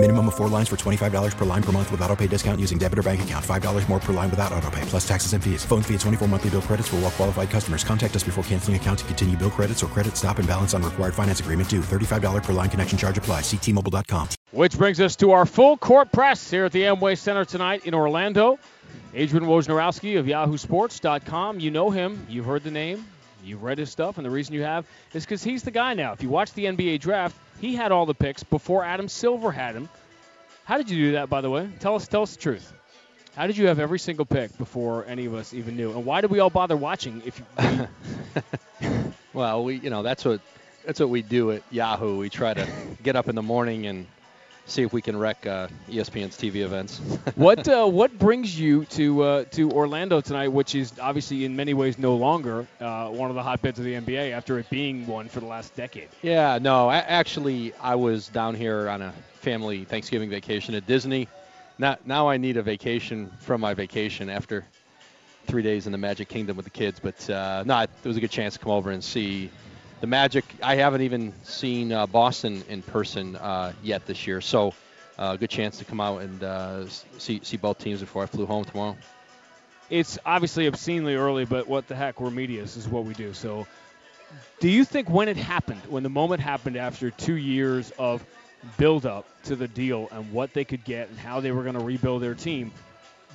Minimum of four lines for $25 per line per month with auto pay discount using debit or bank account. $5 more per line without auto pay, plus taxes and fees. Phone fee at 24 monthly bill credits for all well qualified customers. Contact us before canceling account to continue bill credits or credit stop and balance on required finance agreement due. $35 per line connection charge apply. Ctmobile.com. Which brings us to our full court press here at the Amway Center tonight in Orlando. Adrian Wojnarowski of Yahoo YahooSports.com. You know him. You've heard the name. You've read his stuff, and the reason you have is because he's the guy now. If you watch the NBA draft, he had all the picks before Adam Silver had him. How did you do that, by the way? Tell us, tell us the truth. How did you have every single pick before any of us even knew? And why did we all bother watching? If you, well, we, you know, that's what that's what we do at Yahoo. We try to get up in the morning and see if we can wreck uh, ESPN's TV events. what uh, what brings you to uh, to Orlando tonight, which is obviously in many ways no longer uh, one of the hotbeds of the NBA after it being one for the last decade? Yeah, no, I, actually, I was down here on a family Thanksgiving vacation at Disney. Now, now I need a vacation from my vacation after three days in the Magic Kingdom with the kids. But uh, no, it was a good chance to come over and see the Magic. I haven't even seen uh, Boston in person uh, yet this year, so a uh, good chance to come out and uh, see see both teams before I flew home tomorrow. It's obviously obscenely early, but what the heck? We're media. This is what we do. So, do you think when it happened, when the moment happened after two years of build up to the deal and what they could get and how they were going to rebuild their team,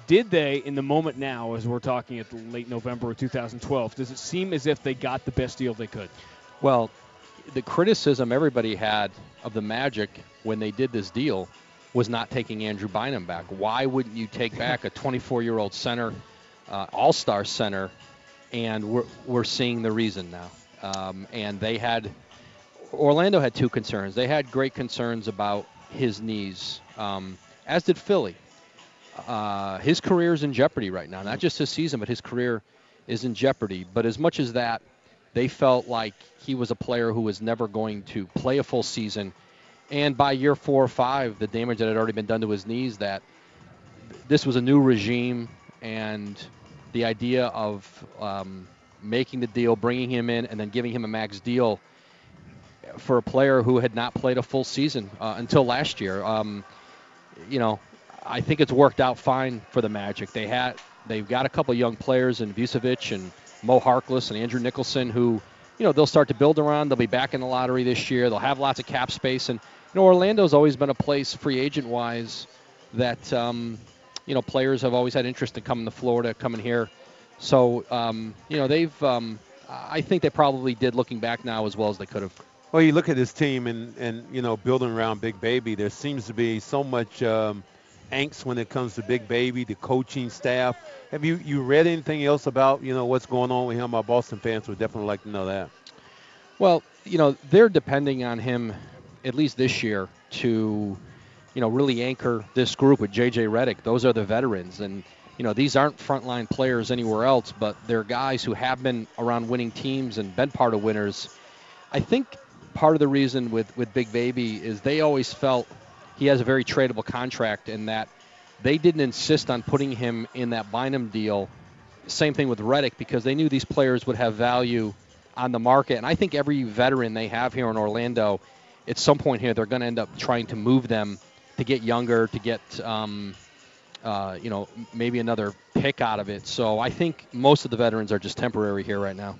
did they, in the moment now, as we're talking at late November of 2012, does it seem as if they got the best deal they could? Well, the criticism everybody had of the Magic when they did this deal was not taking Andrew Bynum back. Why wouldn't you take back a 24-year-old center, uh, all-star center, and we're, we're seeing the reason now. Um, and they had Orlando had two concerns. They had great concerns about his knees, um, as did Philly. Uh, his career is in jeopardy right now. Not just his season, but his career is in jeopardy. But as much as that, they felt like he was a player who was never going to play a full season. And by year four or five, the damage that had already been done to his knees, that this was a new regime, and the idea of um, making the deal, bringing him in, and then giving him a max deal for a player who had not played a full season uh, until last year. Um, you know, I think it's worked out fine for the Magic. They had they've got a couple young players in Vucevic and Mo Harkless and Andrew Nicholson who, you know, they'll start to build around. They'll be back in the lottery this year. They'll have lots of cap space, and you know, Orlando's always been a place free agent wise that um, you know players have always had interest in coming to Florida, coming here. So um, you know, they've um, I think they probably did looking back now as well as they could have. Well, you look at this team and, and you know building around Big Baby. There seems to be so much um, angst when it comes to Big Baby, the coaching staff. Have you you read anything else about you know what's going on with him? Our Boston fans would definitely like to know that. Well, you know they're depending on him at least this year to you know really anchor this group with JJ Redick. Those are the veterans and. You know, these aren't frontline players anywhere else, but they're guys who have been around winning teams and been part of winners. I think part of the reason with, with Big Baby is they always felt he has a very tradable contract in that they didn't insist on putting him in that Bynum deal. Same thing with Redick because they knew these players would have value on the market. And I think every veteran they have here in Orlando, at some point here, they're going to end up trying to move them to get younger, to get, um, uh, you know, maybe another pick out of it. So I think most of the veterans are just temporary here right now.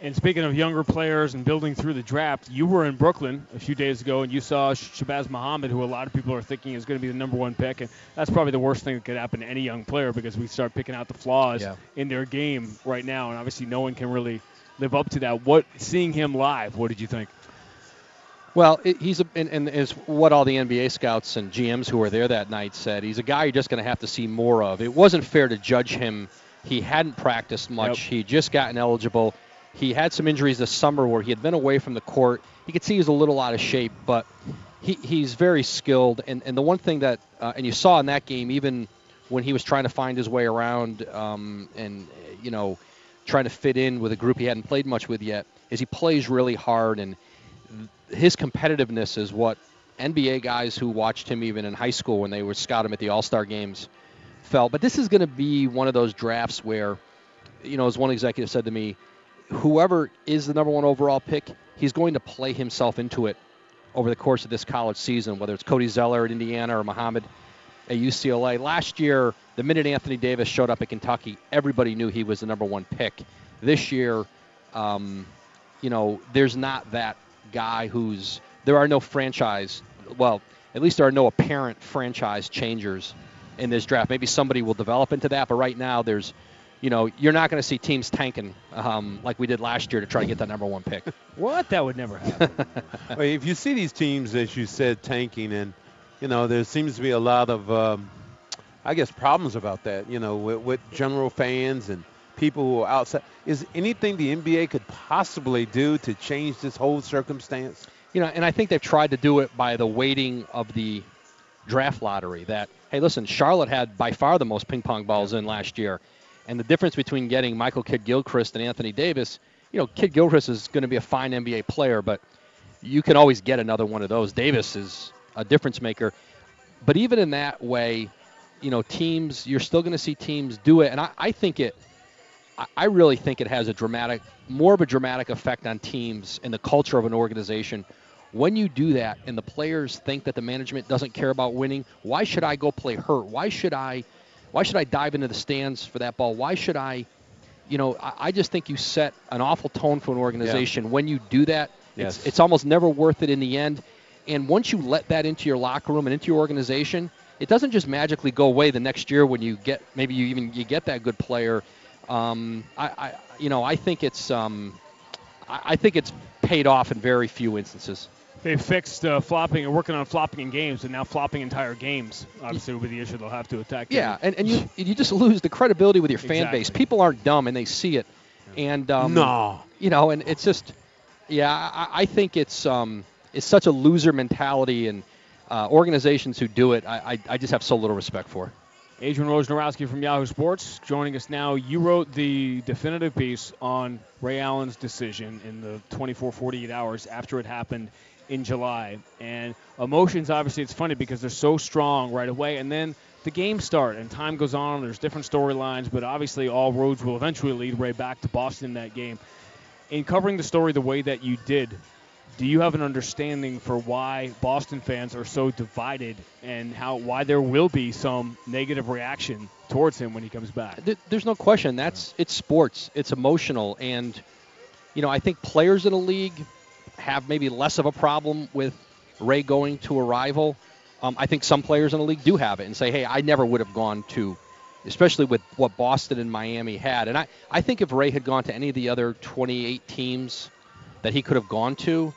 And speaking of younger players and building through the draft, you were in Brooklyn a few days ago and you saw Shabazz Muhammad, who a lot of people are thinking is going to be the number one pick. And that's probably the worst thing that could happen to any young player because we start picking out the flaws yeah. in their game right now. And obviously, no one can really live up to that. What Seeing him live, what did you think? Well, it, he's a, and, and is what all the NBA scouts and GMs who were there that night said. He's a guy you're just going to have to see more of. It wasn't fair to judge him. He hadn't practiced much. Yep. He just gotten eligible he had some injuries this summer where he had been away from the court. You could see he was a little out of shape, but he, he's very skilled. And, and the one thing that, uh, and you saw in that game, even when he was trying to find his way around um, and, you know, trying to fit in with a group he hadn't played much with yet, is he plays really hard. And his competitiveness is what NBA guys who watched him even in high school when they would scout him at the All Star games felt. But this is going to be one of those drafts where, you know, as one executive said to me, whoever is the number one overall pick, he's going to play himself into it over the course of this college season, whether it's Cody Zeller at Indiana or Muhammad at UCLA. Last year, the minute Anthony Davis showed up at Kentucky, everybody knew he was the number one pick. This year, um, you know, there's not that guy who's there are no franchise. Well, at least there are no apparent franchise changers in this draft. Maybe somebody will develop into that, but right now there's, you know, you're not going to see teams tanking um, like we did last year to try to get that number one pick. what? That would never happen. well, if you see these teams, as you said, tanking, and you know, there seems to be a lot of, um, I guess, problems about that. You know, with, with general fans and people who are outside. Is anything the NBA could possibly do to change this whole circumstance? You know, and I think they've tried to do it by the weighting of the draft lottery. That hey, listen, Charlotte had by far the most ping pong balls in last year, and the difference between getting Michael Kidd Gilchrist and Anthony Davis, you know, Kidd Gilchrist is going to be a fine NBA player, but you can always get another one of those. Davis is a difference maker, but even in that way, you know, teams you're still going to see teams do it, and I, I think it. I really think it has a dramatic, more of a dramatic effect on teams and the culture of an organization when you do that and the players think that the management doesn't care about winning, why should I go play hurt? Why should I why should I dive into the stands for that ball? Why should I you know, I, I just think you set an awful tone for an organization. Yeah. When you do that, yes. it's, it's almost never worth it in the end. And once you let that into your locker room and into your organization, it doesn't just magically go away the next year when you get maybe you even you get that good player. Um, I, I you know I think it's um, I, I think it's paid off in very few instances they fixed uh, flopping and working on flopping in games, and now flopping entire games obviously will be the issue they'll have to attack. Yeah, and, and you you just lose the credibility with your fan exactly. base. People aren't dumb, and they see it. And um, no, you know, and it's just, yeah, I, I think it's um, it's such a loser mentality, and uh, organizations who do it, I, I, I just have so little respect for. Adrian Wojnarowski from Yahoo Sports joining us now. You wrote the definitive piece on Ray Allen's decision in the 24 48 hours after it happened in July. And emotions, obviously, it's funny because they're so strong right away. And then the games start and time goes on. There's different storylines, but obviously, all roads will eventually lead right back to Boston in that game. In covering the story the way that you did, do you have an understanding for why Boston fans are so divided and how why there will be some negative reaction towards him when he comes back? There's no question. That's it's sports. It's emotional, and you know I think players in a league have maybe less of a problem with Ray going to a rival. Um, I think some players in the league do have it and say, hey, I never would have gone to, especially with what Boston and Miami had. And I, I think if Ray had gone to any of the other 28 teams that he could have gone to,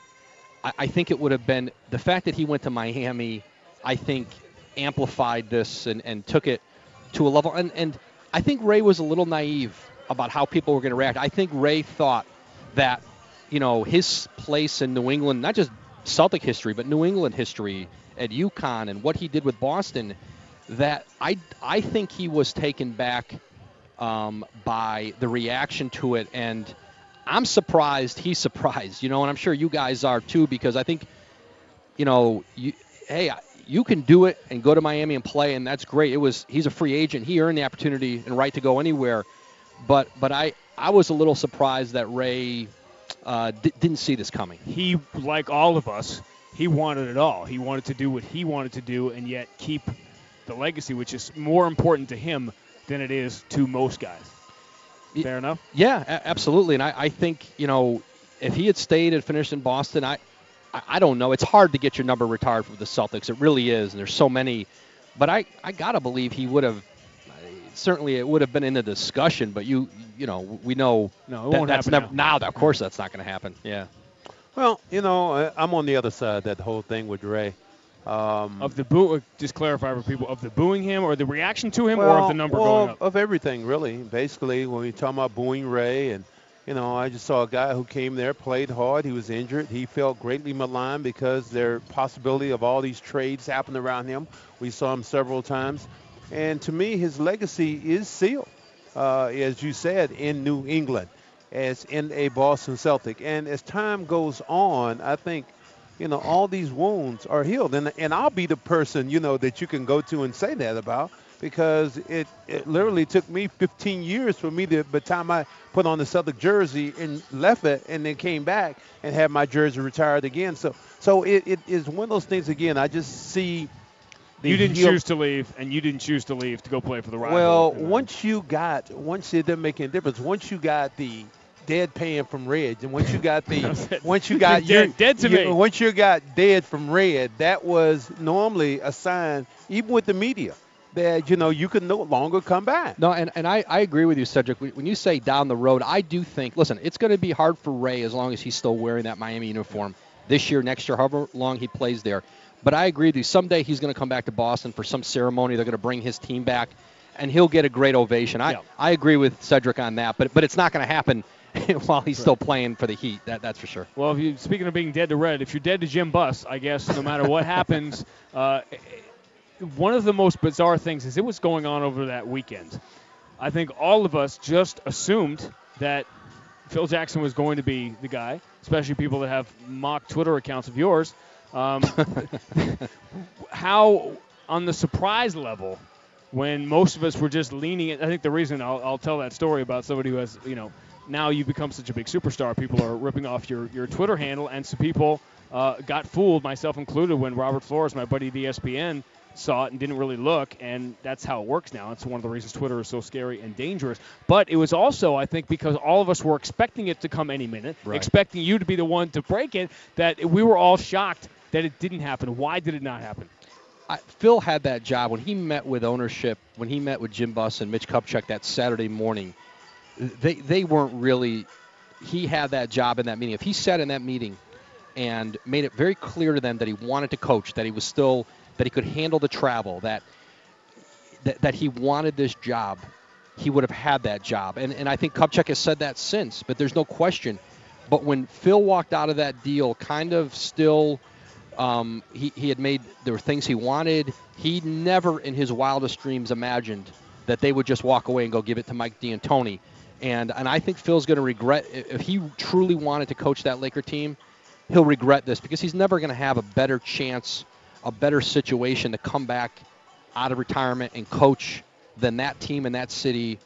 I, I think it would have been the fact that he went to Miami, I think, amplified this and, and took it to a level. And, and I think Ray was a little naive about how people were going to react. I think Ray thought that you know, his place in New England, not just Celtic history, but New England history at UConn and what he did with Boston, that I, I think he was taken back um, by the reaction to it. And I'm surprised he's surprised, you know, and I'm sure you guys are too, because I think, you know, you, hey, you can do it and go to Miami and play, and that's great. It was he's a free agent. He earned the opportunity and right to go anywhere. But but I I was a little surprised that Ray uh, d- didn't see this coming. He, like all of us, he wanted it all. He wanted to do what he wanted to do and yet keep the legacy, which is more important to him than it is to most guys. Fair enough? Yeah, a- absolutely. And I, I, think, you know, if he had stayed and finished in Boston, I, I, I don't know. It's hard to get your number retired for the Celtics. It really is. And there's so many. But I, I got to believe he would have certainly it would have been in the discussion, but you you know we know no, it that, won't that's happen never now. now. Of course, that's not going to happen. Yeah. Well, you know, I'm on the other side that whole thing with Ray. Um, of the boo, uh, just clarify for people of the booing him or the reaction to him well, or of the number well, going up. Of everything, really. Basically, when we talk about booing Ray, and you know, I just saw a guy who came there, played hard. He was injured. He felt greatly maligned because there possibility of all these trades happening around him. We saw him several times. And to me, his legacy is sealed, uh, as you said, in New England, as in a Boston Celtic. And as time goes on, I think you know, all these wounds are healed. And, and I'll be the person, you know, that you can go to and say that about because it, it literally took me 15 years for me to, by the time I put on the Celtic jersey and left it and then came back and had my jersey retired again. So, so it, it is one of those things, again, I just see you didn't choose to leave, and you didn't choose to leave to go play for the Rivals. Well, once you got, once it didn't make any difference. Once you got the deadpan from Red, and once you got the, once you got you dead, dead to you, me. Once you got dead from Red, that was normally a sign, even with the media, that you know you could no longer come back. No, and, and I, I agree with you, Cedric. When you say down the road, I do think. Listen, it's going to be hard for Ray as long as he's still wearing that Miami uniform this year, next year, however long he plays there. But I agree with you. Someday he's going to come back to Boston for some ceremony. They're going to bring his team back, and he'll get a great ovation. I, Yeah. I agree with Cedric on that, but but it's not going to happen while he's still playing for the Heat. That that's for sure. Well, if you speaking of being dead to red, if you're dead to Jim Buss, I guess no matter what happens, uh, one of the most bizarre things is it was going on over that weekend. I think all of us just assumed that Phil Jackson was going to be the guy, especially people that have mock Twitter accounts of yours. Um, how, on the surprise level, when most of us were just leaning, I think the reason I'll, I'll tell that story about somebody who has, you know, now you've become such a big superstar, people are ripping off your, your Twitter handle, and some people uh, got fooled, myself included, when Robert Flores, my buddy at ESPN, saw it and didn't really look, and that's how it works now. It's one of the reasons Twitter is so scary and dangerous. But it was also, I think, because all of us were expecting it to come any minute, Right. expecting you to be the one to break it, that we were all shocked that it didn't happen. Why did it not happen? I, Phil had that job when he met with ownership, when he met with Jim Buss and Mitch Kupchak that Saturday morning. They they weren't really. He had that job in that meeting. If he sat in that meeting and made it very clear to them that he wanted to coach, that he was still that he could handle the travel, that that, that he wanted this job, he would have had that job. And and I think Kupchak has said that since, but there's no question. But when Phil walked out of that deal, kind of still um, he, he had made there were things he wanted. He never in his wildest dreams imagined that they would just walk away and go give it to Mike D'Antoni. And and I think Phil's going to regret if he truly wanted to coach that Laker team, he'll regret this because he's never going to have a better chance, a better situation to come back out of retirement and coach than that team in that city.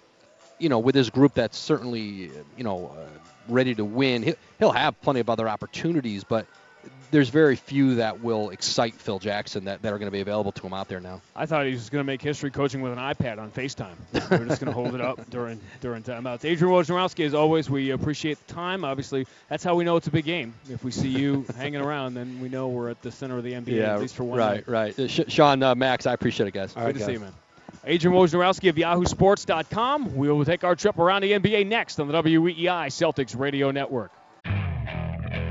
You know, with his group that's certainly you know uh, ready to win. He'll, he'll have plenty of other opportunities, but there's very few that will excite Phil Jackson that, that are going to be available to him out there now. I thought he was going to make history coaching with an iPad on FaceTime. we are just going to hold it up during during timeouts. Adrian Wojnarowski, as always, we appreciate the time. Obviously, that's how we know it's a big game. If we see you hanging around, then we know we're at the center of the NBA, at least for one right, night. right. Uh, Sh- Sean, uh, Max, I appreciate it, guys. Good to see you, man. Adrian Wojnarowski of YahooSports.com. We will take our trip around the NBA next on the WEEI Celtics Radio Network.